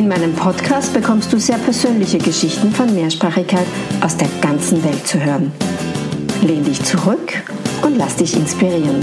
In meinem Podcast bekommst du sehr persönliche Geschichten von Mehrsprachigkeit aus der ganzen Welt zu hören. Lehn dich zurück und lass dich inspirieren.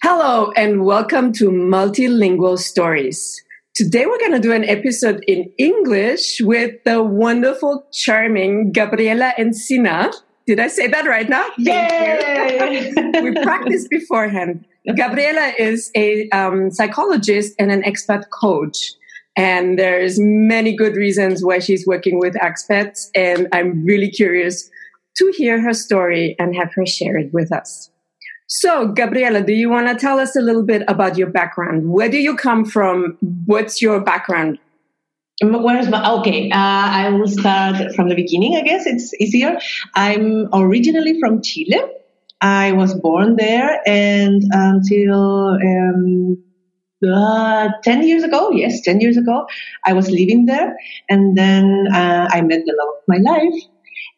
Hello and welcome to Multilingual Stories. Today we're going to do an episode in English with the wonderful, charming Gabriela Encina. Did I say that right now? Yay! we practiced beforehand. Gabriela is a um, psychologist and an expat coach. And there's many good reasons why she's working with expats. And I'm really curious to hear her story and have her share it with us. So, Gabriela, do you want to tell us a little bit about your background? Where do you come from? What's your background? Where's my okay? Uh, I will start from the beginning. I guess it's easier. I'm originally from Chile. I was born there, and until um, uh, 10 years ago, yes, 10 years ago, I was living there. And then uh, I met the love of my life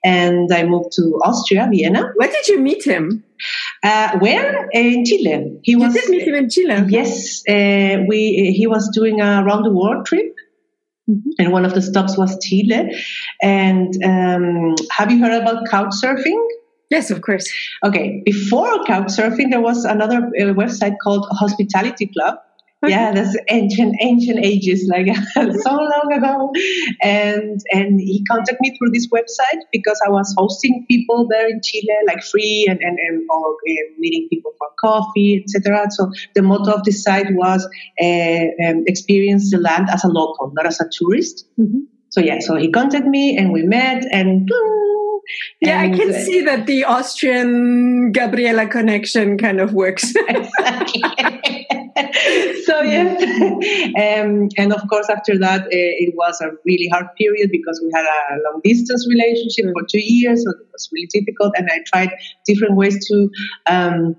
and I moved to Austria, Vienna. Where did you meet him? Uh, where? In Chile. He you was, did meet him in Chile? Yes. Uh, we, he was doing a round the world trip. Mm-hmm. And one of the stops was Chile. And um, have you heard about couch surfing? Yes, of course. Okay. Before couch surfing, there was another uh, website called Hospitality Club yeah, that's ancient, ancient ages, like so long ago. And and he contacted me through this website because I was hosting people there in Chile, like free and and, and or uh, meeting people for coffee, etc. So the motto of this site was uh, um, experience the land as a local, not as a tourist. Mm-hmm. So yeah, so he contacted me and we met and. Yeah, and, I can see that the Austrian Gabriela connection kind of works. exactly. so yes, um, and of course after that uh, it was a really hard period because we had a long distance relationship for two years, so it was really difficult. And I tried different ways to um,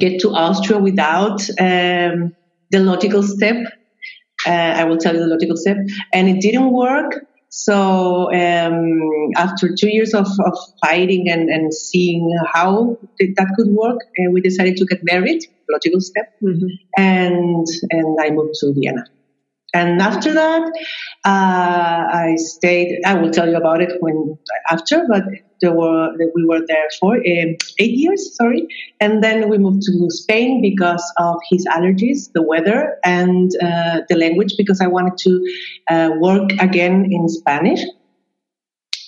get to Austria without um, the logical step. Uh, I will tell you the logical step, and it didn't work. So um, after two years of, of fighting and, and seeing how that could work, uh, we decided to get married, logical step, mm-hmm. and and I moved to Vienna. And after that, uh, I stayed. I will tell you about it when after, but there were we were there for um, eight years. Sorry, and then we moved to Spain because of his allergies, the weather, and uh, the language. Because I wanted to uh, work again in Spanish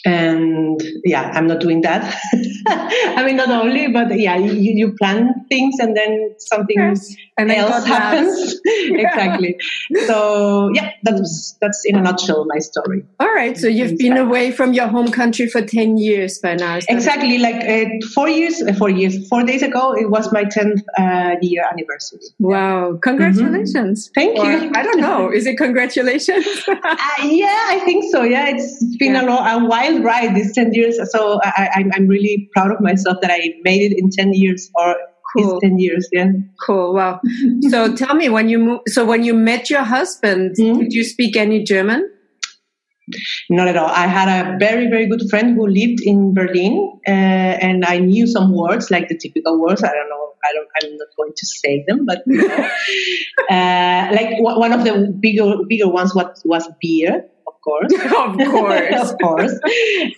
and yeah i'm not doing that. I mean not only but yeah you, you plan things and then something yes. and else happens. Exactly. So yeah that's that's in a nutshell my story. All right so you've been away from your home country for 10 years by now exactly like uh, four years uh, four years four days ago it was my 10th uh, year anniversary. Wow congratulations. Mm-hmm. thank or, you. I don't know is it congratulations? Uh, yeah i think so. Yeah it's been yeah. a, a while ride these 10 years. So I, am really proud of myself that I made it in 10 years or cool. 10 years. Yeah. Cool. Wow. so tell me when you moved, so when you met your husband, mm-hmm. did you speak any German? Not at all. I had a very, very good friend who lived in Berlin, uh, and I knew some words, like the typical words. I don't know. I don't. I'm not going to say them, but you know. uh, like one of the bigger, bigger ones was beer course. of course. of course.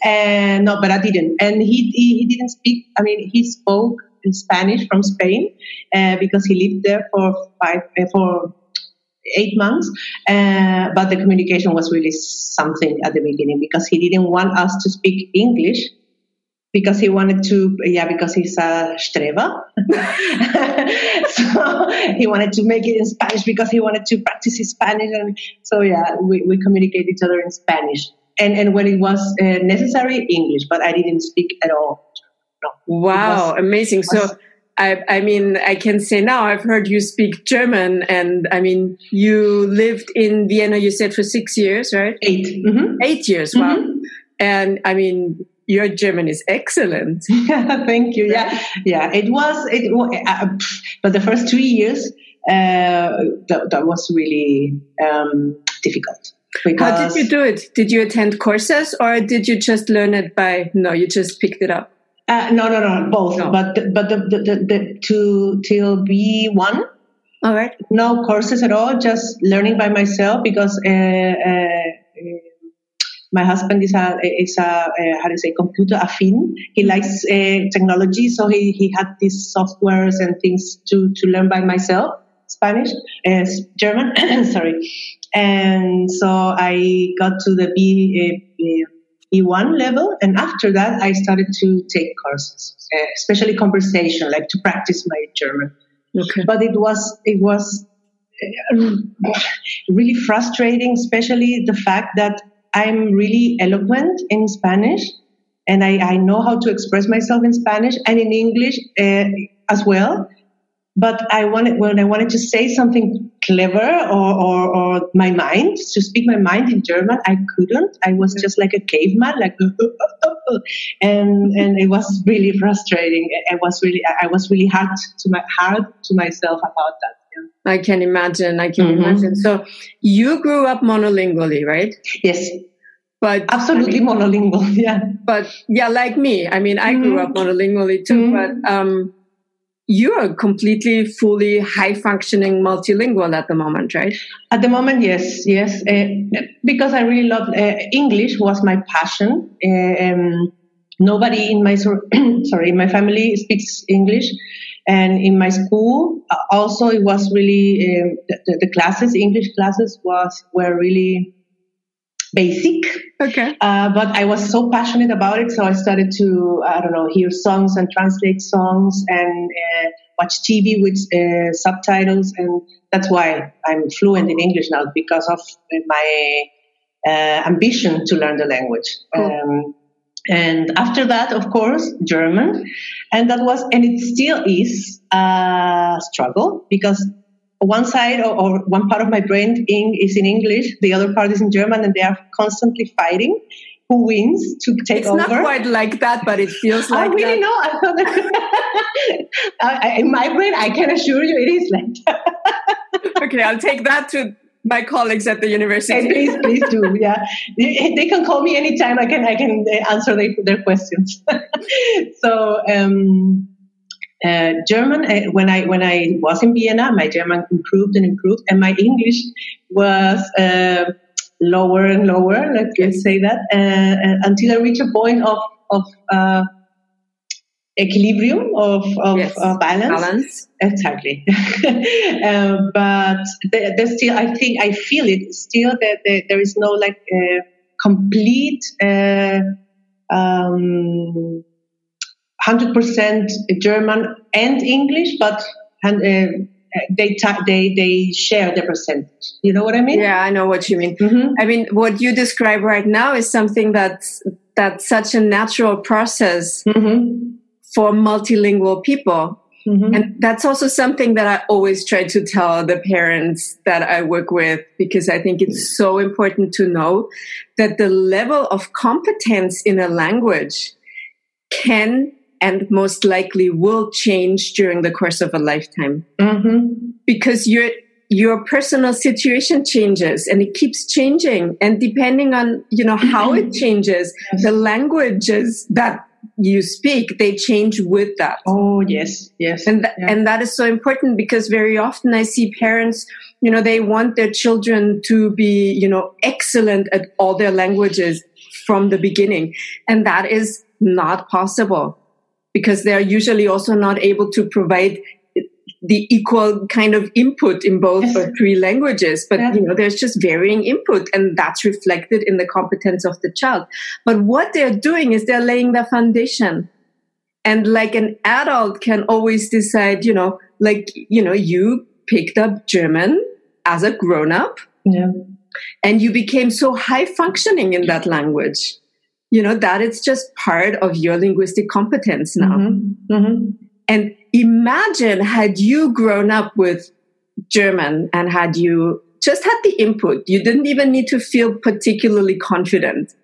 And no, but I didn't. And he, he, he didn't speak, I mean, he spoke in Spanish from Spain uh, because he lived there for five, uh, for eight months. Uh, but the communication was really something at the beginning because he didn't want us to speak English because he wanted to, yeah, because he's a streva so he wanted to make it in Spanish because he wanted to practice his Spanish. And so, yeah, we, we communicate each other in Spanish. And, and when it was uh, necessary, English, but I didn't speak at all. No. Wow, was, amazing. So, I, I mean, I can say now I've heard you speak German, and I mean, you lived in Vienna. You said for six years, right? 8 mm-hmm. Eight years. Wow. Mm-hmm. And I mean, your German is excellent. Thank you. Yeah, yeah. It was. It. Uh, but the first three years, uh, that, that was really um, difficult. How did you do it? Did you attend courses or did you just learn it by? No, you just picked it up. Uh, no, no, no, both. No. But but the, the, the, the to till B one. All right. No courses at all. Just learning by myself because uh, uh, my husband is a is a uh, how to say computer affin. He likes uh, technology, so he he had these softwares and things to to learn by myself. Spanish, uh, German, sorry, and so I got to the B. Uh, E1 level. And after that, I started to take courses, uh, especially conversation, like to practice my German. Okay. But it was, it was really frustrating, especially the fact that I'm really eloquent in Spanish and I, I know how to express myself in Spanish and in English uh, as well but I wanted when I wanted to say something clever or, or, or, my mind to speak my mind in German, I couldn't. I was just like a caveman, like and and it was really frustrating. It was really I was really hard to my hard to myself about that. I can imagine. I can mm-hmm. imagine. So you grew up monolingually, right? Yes. But absolutely I mean, monolingual, yeah. But yeah, like me. I mean, I grew mm-hmm. up monolingually too, mm-hmm. but um, you're completely fully high functioning multilingual at the moment right at the moment yes yes uh, because i really love uh, english was my passion uh, um, nobody in my sorry in my family speaks english and in my school uh, also it was really um, the, the, classes english classes was were really basic. Okay. Uh, but I was so passionate about it, so I started to I don't know hear songs and translate songs and uh, watch TV with uh, subtitles, and that's why I'm fluent in English now because of my uh, ambition to learn the language. Cool. Um, and after that, of course, German, and that was and it still is a struggle because one side or, or, one part of my brain in, is in English, the other part is in German, and they are constantly fighting who wins to take it's over. It's not quite like that, but it feels like I really know. In my brain, I can assure you it is like that. okay, I'll take that to my colleagues at the university. Hey, please, please do. Yeah, they can call me anytime. I can, I can answer their, their questions. so. Um, uh, German, uh, when I when I was in Vienna, my German improved and improved, and my English was uh, lower and lower. Let's, say that uh, uh, until I reached a point of of uh, equilibrium of, of, yes. of balance. balance. Exactly. but there's still, I think, I feel it still that there, there is no like complete. Um, 100% German and English, but uh, they they they share the percentage. You know what I mean? Yeah, I know what you mean. Mm-hmm. I mean, what you describe right now is something that's that's such a natural process mm-hmm. For multilingual people. Mm-hmm. And that's also something that I always try to tell the parents that I work with because I think it's so important to know that the level of competence in a language can and most likely will change during the course of a lifetime mm-hmm. because your your personal situation changes and it keeps changing and depending on you know how it changes yes. the languages that you speak they change with that. Oh yes mm-hmm. yes and th- yeah. and that is so important because very often i see parents you know they want their children to be you know excellent at all their languages from the beginning. And that is not possible because they are usually also not able to provide the equal kind of input in both yes. three languages but you know there's just varying input and that's reflected in the competence of the child but what they're doing is they're laying the foundation and like an adult can always decide you know like you know you picked up german as a grown up yeah. and you became so high functioning in that language you know that it's just part of your linguistic competence now mm-hmm. Mm-hmm. and imagine had you grown up with German and had you just had the input, you didn't even need to feel particularly confident,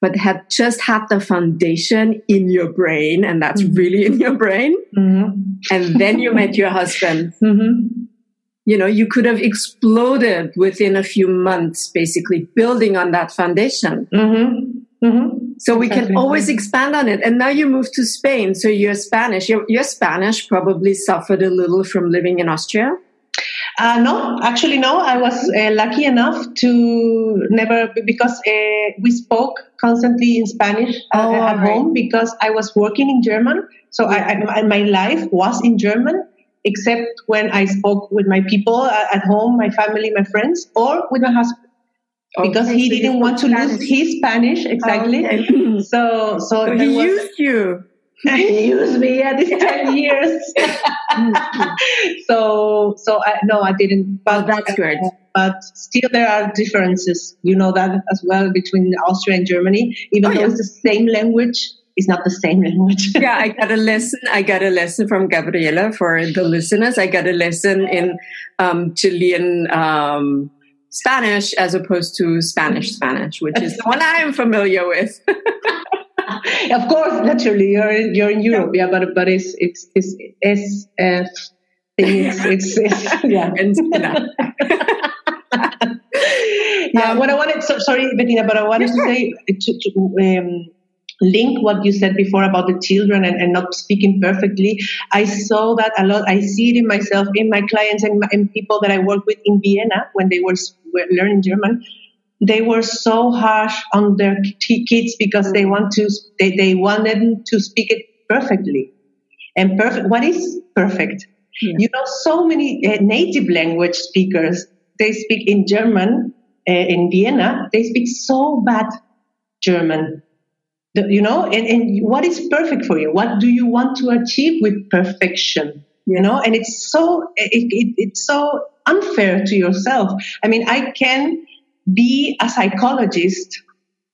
but had just had the foundation in your brain, and that's mm-hmm. really in your brain. Mm-hmm. And then you met your husband. Mm-hmm. You know, you could have exploded within a few months, basically building on that foundation. So we exactly. can always expand on it. And now you move to Spain. So you're Spanish. Your, your Spanish probably suffered a little from living in Austria. Uh, no, actually, no. I was uh, lucky enough to never because uh, we spoke constantly in Spanish uh, oh, at right. home because I was working in German. So I, I, my life was in German, except when I spoke with my people at home, my family, my friends, or with my husband. Because he didn't want to Spanish. lose his Spanish exactly, okay. so so, so he was, used you. he used me at these 10 years. so, so I, no, I didn't. But that's good. Uh, but still, there are differences. You know that as well between Austria and Germany. Even oh, though yeah. it's the same language, it's not the same language. yeah, I got a lesson. I got a lesson from Gabriela for the listeners. I got a lesson in um, Chilean um, Spanish as opposed to Spanish Spanish, which is the one I'm familiar with. of course, naturally, you're in, you're in Europe, yeah, but but it's it's it's it's uh, things, it's, it's yeah. And, yeah, um, what I wanted, so, sorry, Bettina, but I wanted to say to, to um, link what you said before about the children and, and, not speaking perfectly. I saw that a lot. I see it in myself, in my clients, and, and people that I work with in Vienna when they were, were learning German they were so harsh on their kids because they want to they, they wanted to speak it perfectly and perfect what is perfect yeah. you know so many uh, native language speakers they speak in german uh, in vienna they speak so bad german you know and, and what is perfect for you what do you want to achieve with perfection you know and it's so it, it, it's so unfair to yourself i mean i can be a psychologist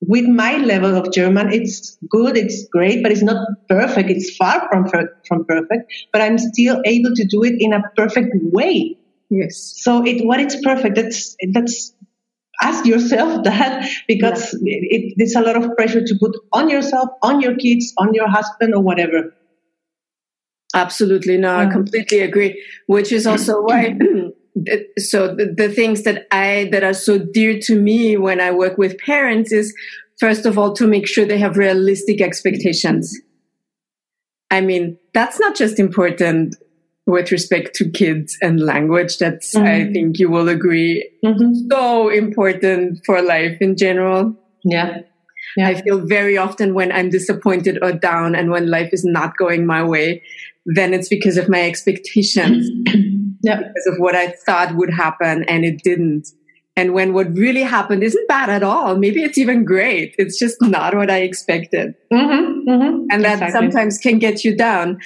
with my level of German. It's good, it's great, but it's not perfect. It's far from from perfect, but I'm still able to do it in a perfect way. Yes. So it what it's perfect. That's that's ask yourself that because yeah. it, it's a lot of pressure to put on yourself, on your kids, on your husband, or whatever. Absolutely. No, I mm. completely agree. Which is also why so the, the things that I that are so dear to me when I work with parents is first of all to make sure they have realistic expectations. I mean, that's not just important with respect to kids and language. That's, mm-hmm. I think you will agree, mm-hmm. so important for life in general. Yeah. yeah. I feel very often when I'm disappointed or down and when life is not going my way, then it's because of my expectations. yeah. because of what I thought would happen and it didn't. And when what really happened isn't bad at all, maybe it's even great. It's just not what I expected. Mm-hmm, mm-hmm, and that exactly. sometimes can get you down.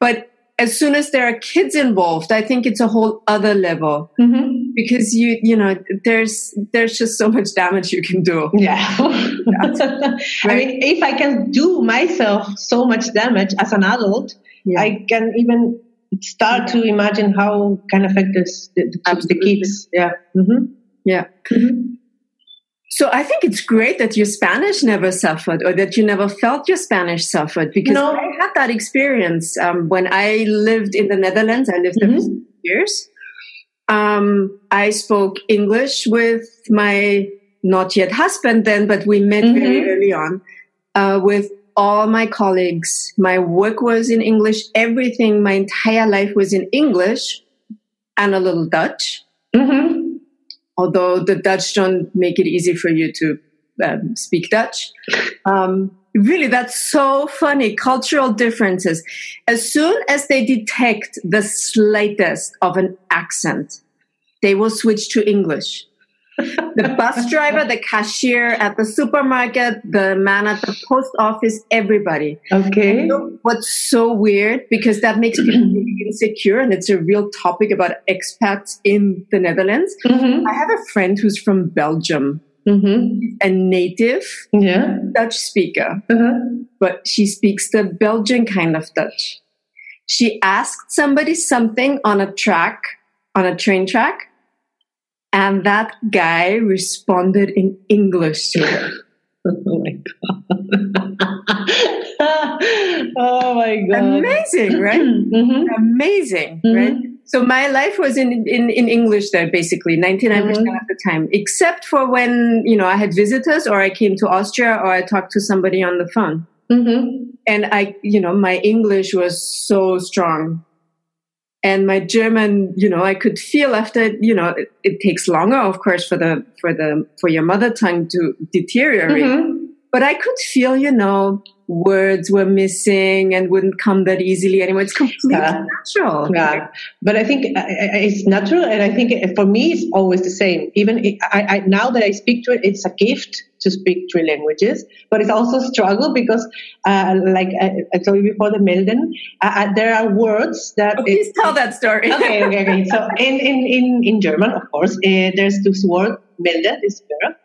But as soon as there are kids involved, I think it's a whole other level mm-hmm. because you, you know, there's, there's just so much damage you can do. Yeah. right? I mean, if I can do myself so much damage as an adult, yeah. I can even start to imagine how can affect this the, the, kids. Yeah. Mm-hmm. Yeah. Mm-hmm. So I think it's great that your Spanish never suffered or that you never felt your Spanish suffered because no. I had that experience um, when I lived in the Netherlands. I lived there mm-hmm. for years. Um, I spoke English with my not yet husband then, but we met mm-hmm. very early on uh, with all my colleagues. My work was in English. Everything, my entire life was in English and a little Dutch. Mm-hmm. Although the Dutch don't make it easy for you to um, speak Dutch. Um, really, that's so funny. Cultural differences. As soon as they detect the slightest of an accent, they will switch to English the bus driver, the cashier at the supermarket, the man at the post office, everybody. Okay. what's so weird because that makes people insecure and it's a real topic about expats in the Netherlands. Mm-hmm. I have a friend who's from Belgium. Mm-hmm. A native yeah. Dutch speaker, uh-huh. but she speaks the Belgian kind of Dutch she asked somebody something on a track, on a train track, and that guy responded in English to her. oh my god! oh my god! Amazing, right? mm-hmm. Amazing, mm-hmm. right? So my life was in, in, in English there, basically 99% mm-hmm. of the time, except for when, you know, I had visitors or I came to Austria or I talked to somebody on the phone. Mm-hmm. And I, you know, my English was so strong. And my German, you know, I could feel after, you know, it, it takes longer, of course, for the, for the, for your mother tongue to deteriorate. Mm-hmm. But I could feel, you know, words were missing and wouldn't come that easily anymore. It's completely yeah. natural. Yeah, but I think it's natural, and I think for me it's always the same. Even I, I, now that I speak to it, it's a gift to speak three languages, but it's also a struggle because, uh, like I, I, told you before, the Melden, uh, uh there are words that. Oh, please tell that story. okay, okay, okay. So in in in in German, of course, uh, there's this word Melden, this verb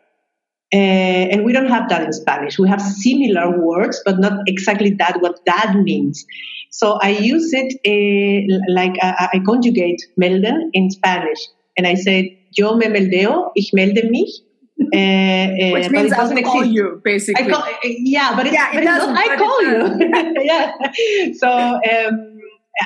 uh, and we don't have that in Spanish. We have similar words, but not exactly that what that means. So I use it uh, like uh, I conjugate melden in Spanish, and I say yo me meldeo, ich melde mich. Uh, Which means it doesn't I call exist. you, basically. Call, yeah, but, yeah, it, but doesn't. I call you. yeah. So um,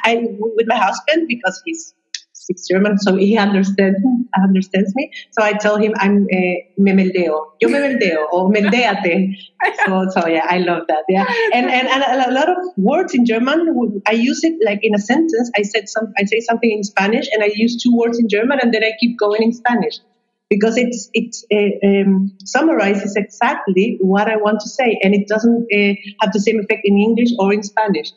I with my husband because he's speaks German, so he understands understands me. So I tell him I'm uh, me meldeo, yo me meldeo, or meldeate. So so yeah, I love that. Yeah, and and, and a lot of words in German, I use it like in a sentence. I said some, I say something in Spanish, and I use two words in German, and then I keep going in Spanish because it's it uh, um, summarizes exactly what I want to say, and it doesn't uh, have the same effect in English or in Spanish,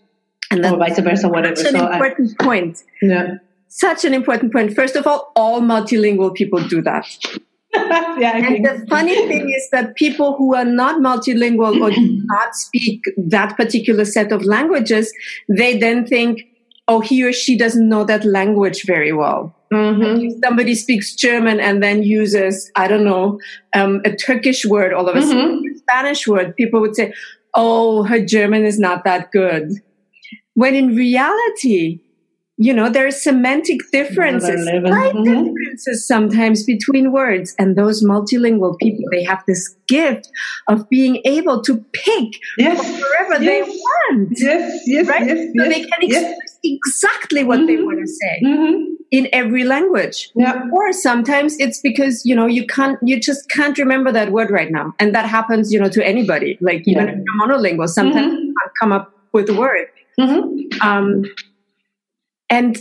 and or vice versa, whatever. That's an so important I, point. Yeah such an important point. First of all, all multilingual people do that. yeah, and the funny thing is that people who are not multilingual or do not speak that particular set of languages, they then think, oh, he or she doesn't know that language very well. Mm-hmm. If somebody speaks German and then uses, I don't know, um, a Turkish word all of a mm-hmm. sudden, a Spanish word, people would say, oh, her German is not that good. When in reality, you know, there are semantic differences, slight mm-hmm. differences sometimes between words. And those multilingual people, they have this gift of being able to pick yes. wherever yes. they want. Yes, yes, right? yes. So they can express exactly what mm-hmm. they want to say. In every language, yeah. or sometimes it's because you know you can't, you just can't remember that word right now, and that happens, you know, to anybody. Like even yeah. if you're monolingual, sometimes mm-hmm. you can't come up with a word. Mm-hmm. Um, and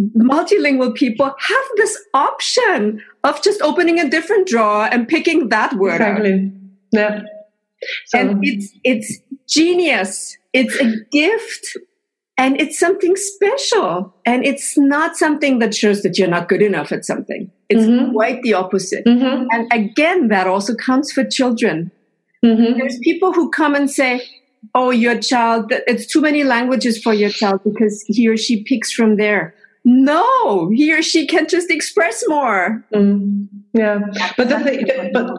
multilingual people have this option of just opening a different drawer and picking that word exactly. out. Yeah. So. And it's it's genius. It's a gift and it's something special. And it's not something that shows that you're not good enough at something. It's mm-hmm. quite the opposite. Mm-hmm. And again, that also counts for children. Mm-hmm. There's people who come and say, oh, your child, it's too many languages for your child because he or she picks from there. No, he or she can just express more. Mm, yeah, but the, but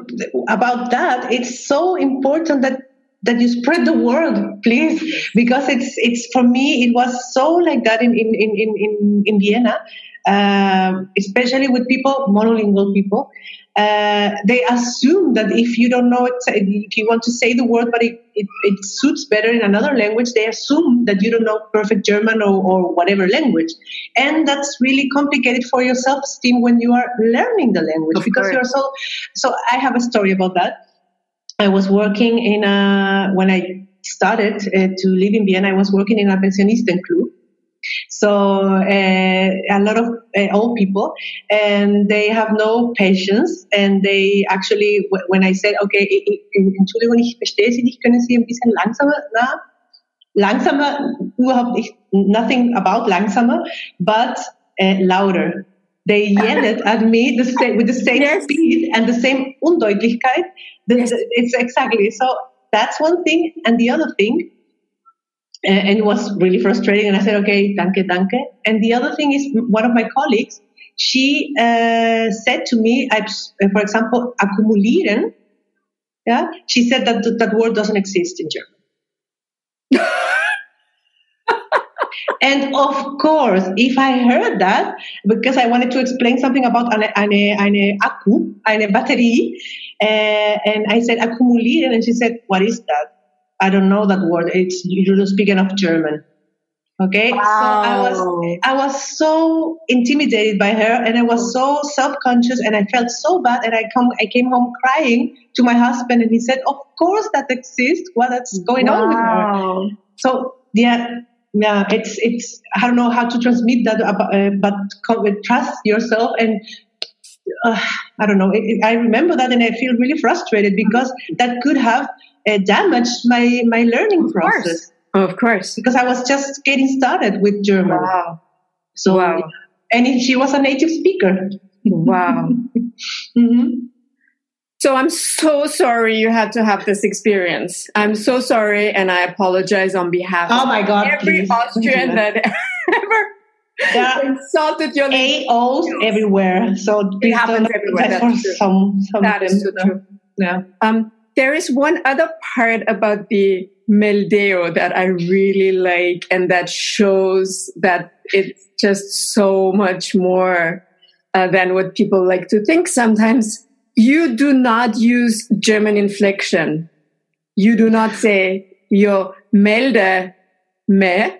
about that, it's so important that that you spread the word, please, because it's it's for me it was so like that in in in in in Vienna, uh, especially with people monolingual people uh, they assume that if you don't know, it, if you want to say the word, but it, it, it, suits better in another language, they assume that you don't know perfect German or, or whatever language. And that's really complicated for your self esteem when you are learning the language of because course. you're so. So I have a story about that. I was working in a, when I started uh, to live in Vienna, I was working in a pensionisten club so uh, a lot of uh, old people, and they have no patience, and they actually, when I said, okay, Entschuldigung, ich verstehe Sie nicht, können Sie ein bisschen langsamer, na? Langsamer, überhaupt nicht, nothing about langsamer, but uh, louder. They yelled at me the same, with the same yes. speed and the same Undeutlichkeit. yes. It's exactly so. That's one thing, and the other thing and it was really frustrating. And I said, okay, danke, danke. And the other thing is, one of my colleagues, she uh, said to me, I, for example, akkumulieren. Yeah, she said that that word doesn't exist in German. And of course, if I heard that, because I wanted to explain something about an, an, an akku, eine Batterie, uh, and I said akkumulieren, and she said, what is that? I don't know that word. It's you don't speak enough German. Okay, wow. so I was I was so intimidated by her, and I was so self conscious, and I felt so bad, and I come I came home crying to my husband, and he said, "Of course that exists. What's going wow. on with her?" So yeah, yeah, it's it's I don't know how to transmit that, uh, but trust yourself and. Uh, I don't know. It, it, I remember that, and I feel really frustrated because that could have uh, damaged my my learning of process. Course. Of course, because I was just getting started with German. Wow. So, wow. and she was a native speaker. Wow. mm-hmm. So I'm so sorry you had to have this experience. I'm so sorry, and I apologize on behalf oh my God, of every please. Austrian that ever yeah. insulted your AOs everywhere. So it happens everywhere. That for some, some that is true. Yeah. Um, there is one other part about the meldeo that I really like, and that shows that it's just so much more uh, than what people like to think sometimes you do not use German inflection. You do not say your melde me,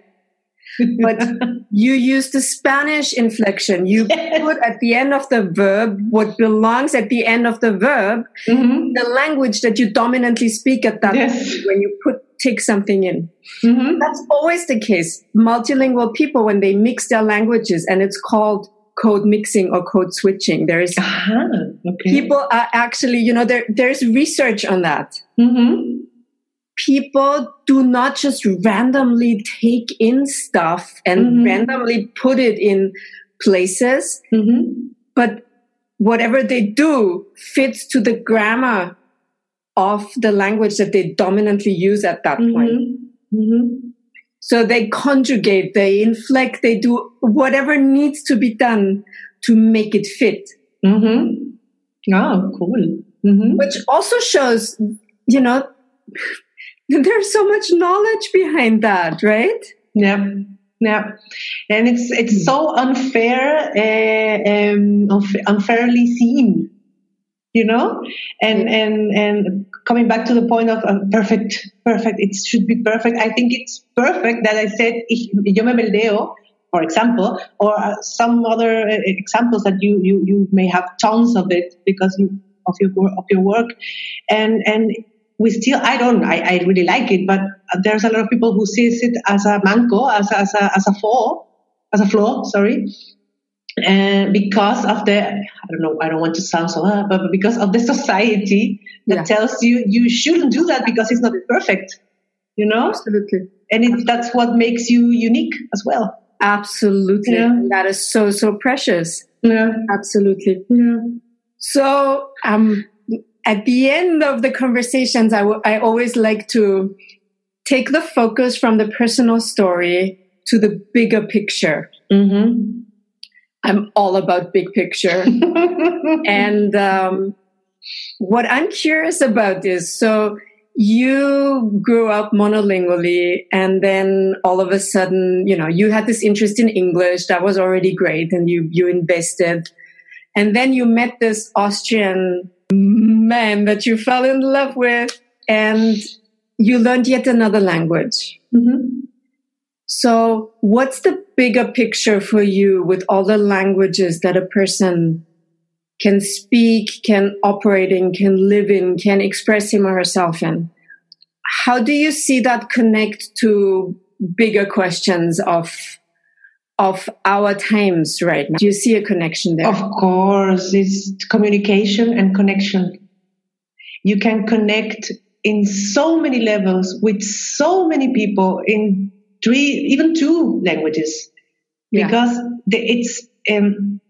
but you use the Spanish inflection. You Yes. put at the end of the verb what belongs at the end of the verb, Mm-hmm. the language that you dominantly speak at that Yes. moment when you put take something in. Mm-hmm. That's always the case. Multilingual people when they mix their languages and it's called code mixing or code switching. There is Uh-huh. Okay. people are actually, you know, there, there's research on that. Mm-hmm. People do not just randomly take in stuff and Mhm. randomly put it in places, Mm-hmm. but whatever they do fits to the grammar of the language that they dominantly use at that point. So they conjugate, they inflect, they do whatever needs to be done to make it fit. Mm-hmm. Oh, cool. Mm-hmm. which also shows, you know, there's so much knowledge behind that, right? Yeah, yeah, and it's it's so unfair, uh, um, unfairly seen, you know, and and and coming back to the point of uh, perfect, perfect. It should be perfect. I think it's perfect that I said yo me meldeo, for example, or uh, some other uh, examples that you you you may have tons of it because you, of your of your work, and and we still I don't I, I really like it, but there's a lot of people who sees it as a manco, as a, as a as a flaw, as a flaw. Sorry. And because of the, I don't know, I don't want to sound so, uh, but because of the society that Yeah. tells you you shouldn't do that because it's not perfect, you know, Absolutely. and it, that's what makes you unique as well. Absolutely. Yeah. That is so, so precious. Yeah, Absolutely. yeah. So, um, at the end of the conversations, I w- I always like to take the focus from the personal story to the bigger picture. Mm-hmm. I'm all about big picture. and um, what I'm curious about is so you grew up monolingually, and then all of a sudden, you know, you had this interest in English that was already great, and you you invested, and then you met this Austrian man that you fell in love with, and you learned yet another language. mm-hmm. So, what's the bigger picture for you with all the languages that a person can speak, can operate in, can live in, can express him or herself in? How do you see that connect to bigger questions of of our times right now? Do you see a connection there? Of course, it's communication and connection. You can connect in so many levels with so many people in three, even two languages, Yeah. because the, it's um,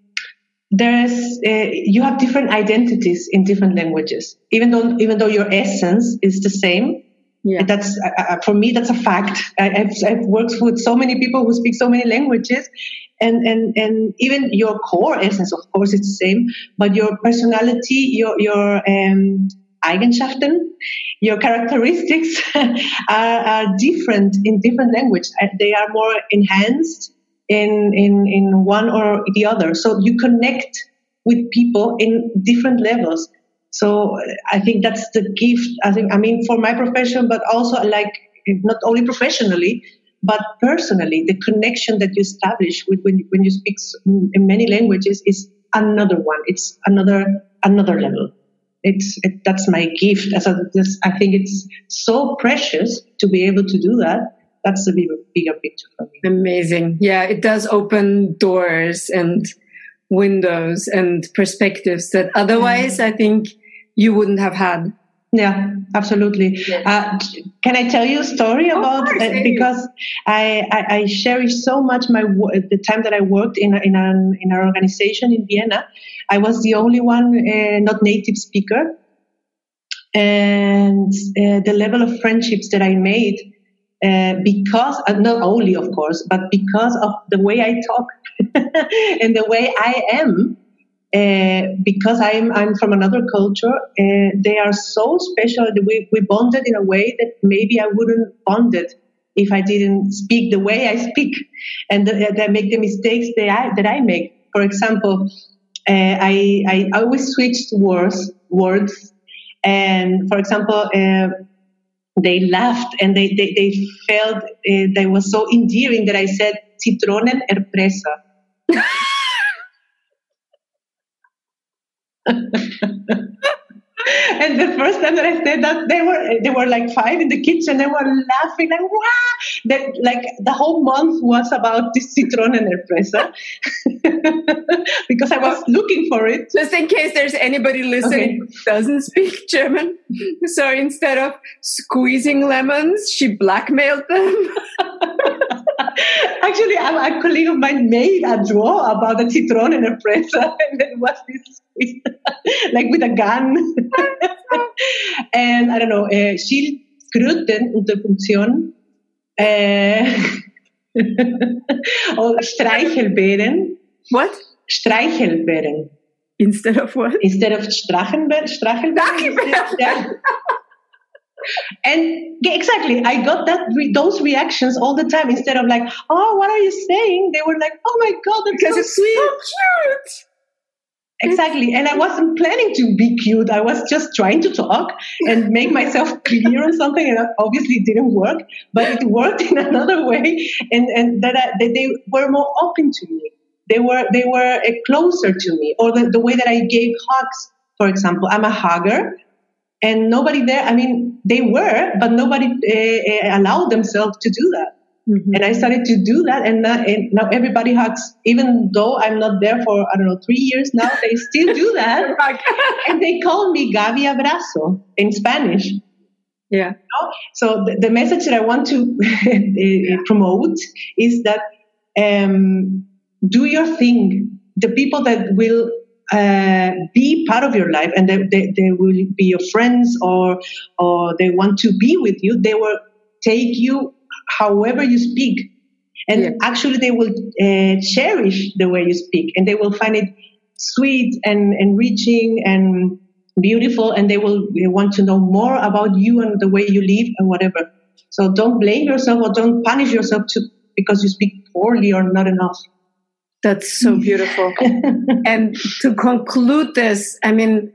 there's uh, you have different identities in different languages. Even though even though your essence is the same, yeah. that's uh, uh, for me that's a fact I, I've, I've worked with so many people who speak so many languages and and and even your core essence of course it's the same but your personality your your um, Eigenschaften, your characteristics are, are different in different language. Uh, they are more enhanced in, in, in one or the other. So you connect with people in different levels. So uh, I think that's the gift. I think, I mean, for my profession, but also like not only professionally, but personally, the connection that you establish with when, when you speak in many languages is another one. It's another another level. It's it, that's my gift. As a, this, I think it's so precious to be able to do that. That's the bigger, bigger picture for me. Amazing. Yeah, it does open doors and windows and perspectives that otherwise mm. I think you wouldn't have had. Yeah, absolutely. Yes. Uh, can I tell you a story about course, uh, because I, I, I, cherish so much my the time that I worked in in an in our organization in Vienna. I was the only one uh, not native speaker, and uh, the level of friendships that I made uh, because uh, not only of course, but because of the way I talk and the way I am uh, because I'm I'm from another culture, uh, they are so special. We we bonded in a way that maybe I wouldn't bonded if I didn't speak the way I speak, and that make the mistakes that I that I make. For example, uh, I I always switched words words, and for example. Uh, they laughed and they, they, they felt uh, they was so endearing that I said citronen erpresa. and the first time that I said that, they were they were like five in the kitchen. They were laughing like wow. That like the whole month was about this citron and erpresa because I was looking for it. Just in case there's anybody listening okay. who doesn't speak German, so instead of squeezing lemons, she blackmailed them. Actually, a, a colleague of mine made a draw about the citron and erpresa, and it was this like with a gun. and I don't know, uh, Schildkröten unter Funktion äh, Streichelbeeren. What? Streichelbeeren. Instead of what? Instead of Strachenbeeren. Strachelbeeren. And exactly, I got that those reactions all the time. Instead of like, "Oh, what are you saying?" They were like, "Oh my god, that's because so it's sweet, so cute." Exactly. And I wasn't planning to be cute. I was just trying to talk and make myself clear on something. And obviously it didn't work, but it worked in another way. And, and that, I, that they were more open to me. They were, they were uh, closer to me or the, the way that I gave hugs, for example. I'm a hugger and nobody there, I mean, they were, but nobody uh, allowed themselves to do that. Mm-hmm. And I started to do that, and, uh, and, now everybody hugs. Even though I'm not there for I don't know three years now, they still do that, and they call me Gaby Abrazo in Spanish. Yeah. So the, the, message that I want to uh, promote is that um, do your thing. The people that will uh, be part of your life and they, they, they, will be your friends or or they want to be with you, they will take you however you speak. And yeah. actually, they will uh, cherish the way you speak and they will find it sweet and enriching and beautiful. And they will want to know more about you and the way you live and whatever. So don't blame yourself or don't punish yourself to, because you speak poorly or not enough. That's so beautiful. and to conclude this, I mean,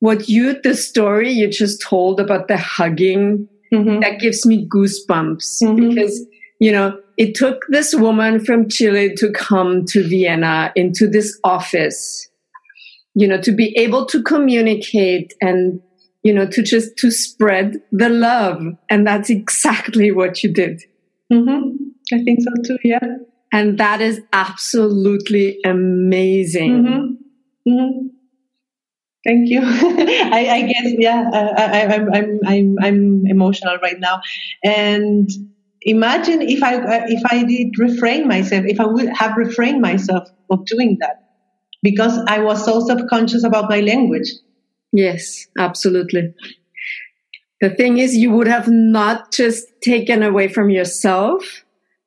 what you, the story you just told about the hugging mm-hmm. that gives me goosebumps mm-hmm. because, you know, it took this woman from Chile to come to Vienna into this office, you know, to be able to communicate and, you know, to just to spread the love. And that's exactly what you did. Mm-hmm. I think so too. Yeah. And that is absolutely amazing. Mm-hmm. Mm-hmm. Thank you. I, I, guess yeah. I, am I'm I'm I'm emotional right now, and imagine if I uh, if I did refrain myself, if I would have refrained myself of doing that, because I was so subconscious about my language. Yes, absolutely. The thing is, you would have not just taken away from yourself,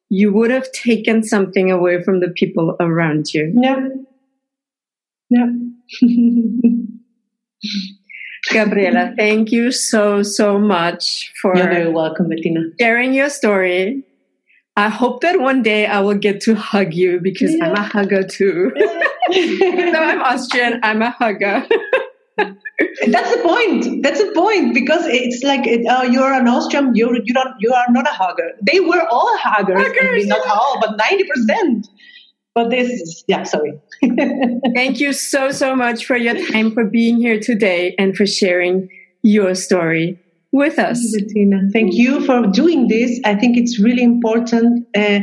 you would have taken something away from the people around you. Yeah. Yeah. Gabriela, thank you so, so much for You're very welcome, Bettina. sharing your story. I hope that one day I will get to hug you because yeah. I'm a hugger too. Even though I'm Austrian, I'm a hugger. That's the point. That's the point because it's like uh, you're an Austrian. You you don't you are not a hugger. They were all huggers. huggers not all, but ninety percent. But this, is, yeah, sorry. Thank you so so much for your time for being here today and for sharing your story with us. Bettina. Thank you for doing this. I think it's really important. Uh,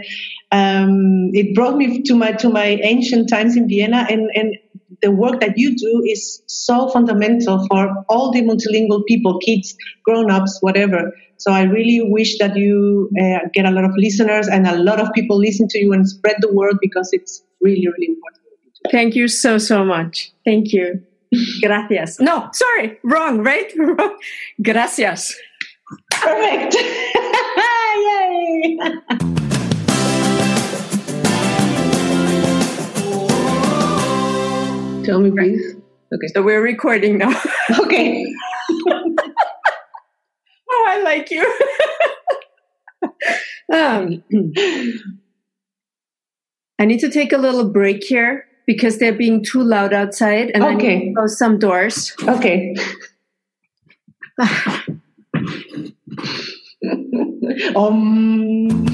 um, it brought me to my to my ancient times in Vienna, and and the work that you do is so fundamental for all the multilingual people, kids, grown-ups, whatever. So I really wish that you uh, get a lot of listeners and a lot of people listen to you and spread the word because it's really, really important. Thank you so, so much. Thank you. Gracias. No, sorry, wrong, right? Wrong. Gracias. Perfect. Yay. Tell me, please. Okay. So we're recording now. Okay. oh, I like you. um, I need to take a little break here because they're being too loud outside and okay. I need to close some doors. Okay. um